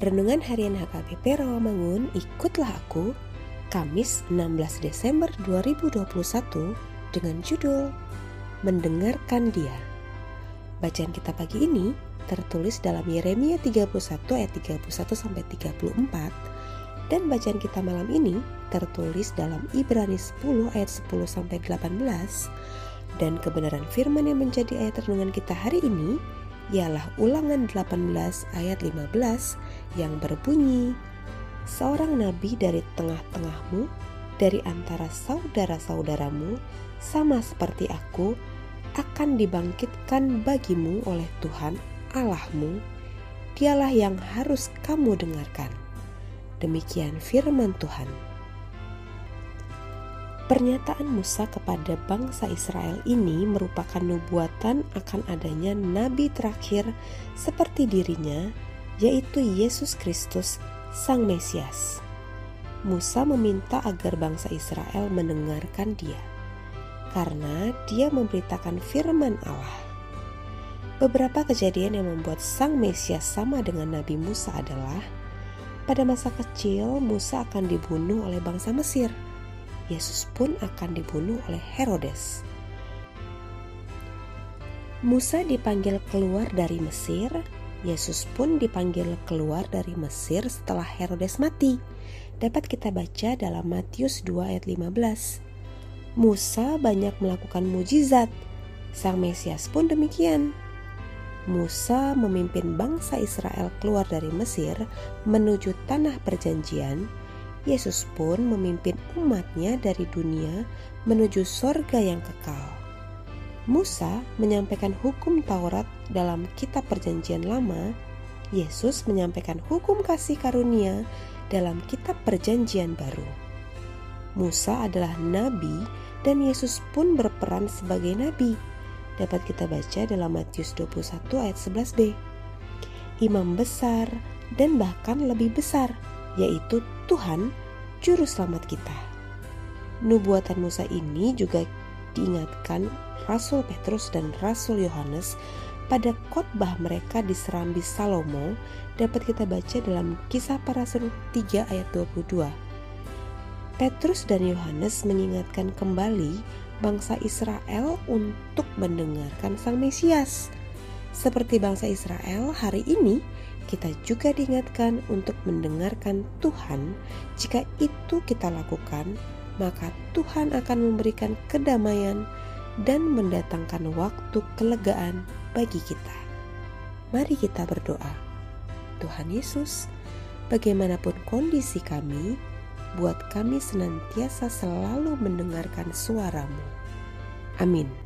Renungan Harian HKBP Rawamangun, ikutlah aku, Kamis 16 Desember 2021 dengan judul Mendengarkan Dia. Bacaan kita pagi ini tertulis dalam Yeremia 31 ayat 31 sampai 34 dan bacaan kita malam ini tertulis dalam Ibrani 10 ayat 10 sampai 18 dan kebenaran firman yang menjadi ayat renungan kita hari ini ialah ulangan 18 ayat 15 yang berbunyi Seorang nabi dari tengah-tengahmu, dari antara saudara-saudaramu, sama seperti aku, akan dibangkitkan bagimu oleh Tuhan Allahmu, dialah yang harus kamu dengarkan. Demikian firman Tuhan. Pernyataan Musa kepada bangsa Israel ini merupakan nubuatan akan adanya nabi terakhir seperti dirinya, yaitu Yesus Kristus, Sang Mesias. Musa meminta agar bangsa Israel mendengarkan dia, karena dia memberitakan firman Allah. Beberapa kejadian yang membuat Sang Mesias sama dengan Nabi Musa adalah pada masa kecil Musa akan dibunuh oleh bangsa Mesir Yesus pun akan dibunuh oleh Herodes. Musa dipanggil keluar dari Mesir, Yesus pun dipanggil keluar dari Mesir setelah Herodes mati. Dapat kita baca dalam Matius 2 ayat 15. Musa banyak melakukan mujizat, Sang Mesias pun demikian. Musa memimpin bangsa Israel keluar dari Mesir menuju tanah perjanjian Yesus pun memimpin umatnya dari dunia menuju sorga yang kekal. Musa menyampaikan hukum Taurat dalam kitab perjanjian lama, Yesus menyampaikan hukum kasih karunia dalam kitab perjanjian baru. Musa adalah nabi dan Yesus pun berperan sebagai nabi. Dapat kita baca dalam Matius 21 ayat 11b. Imam besar dan bahkan lebih besar yaitu Tuhan Juru Selamat kita. Nubuatan Musa ini juga diingatkan Rasul Petrus dan Rasul Yohanes pada khotbah mereka di Serambi Salomo dapat kita baca dalam kisah para rasul 3 ayat 22. Petrus dan Yohanes mengingatkan kembali bangsa Israel untuk mendengarkan Sang Mesias. Seperti bangsa Israel hari ini, kita juga diingatkan untuk mendengarkan Tuhan. Jika itu kita lakukan, maka Tuhan akan memberikan kedamaian dan mendatangkan waktu kelegaan bagi kita. Mari kita berdoa. Tuhan Yesus, bagaimanapun kondisi kami, buat kami senantiasa selalu mendengarkan suaramu. Amin.